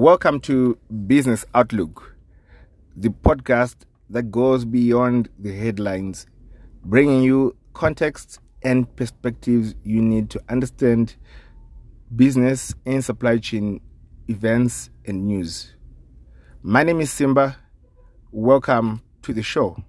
Welcome to Business Outlook, the podcast that goes beyond the headlines, bringing you context and perspectives you need to understand business and supply chain events and news. My name is Simba. Welcome to the show.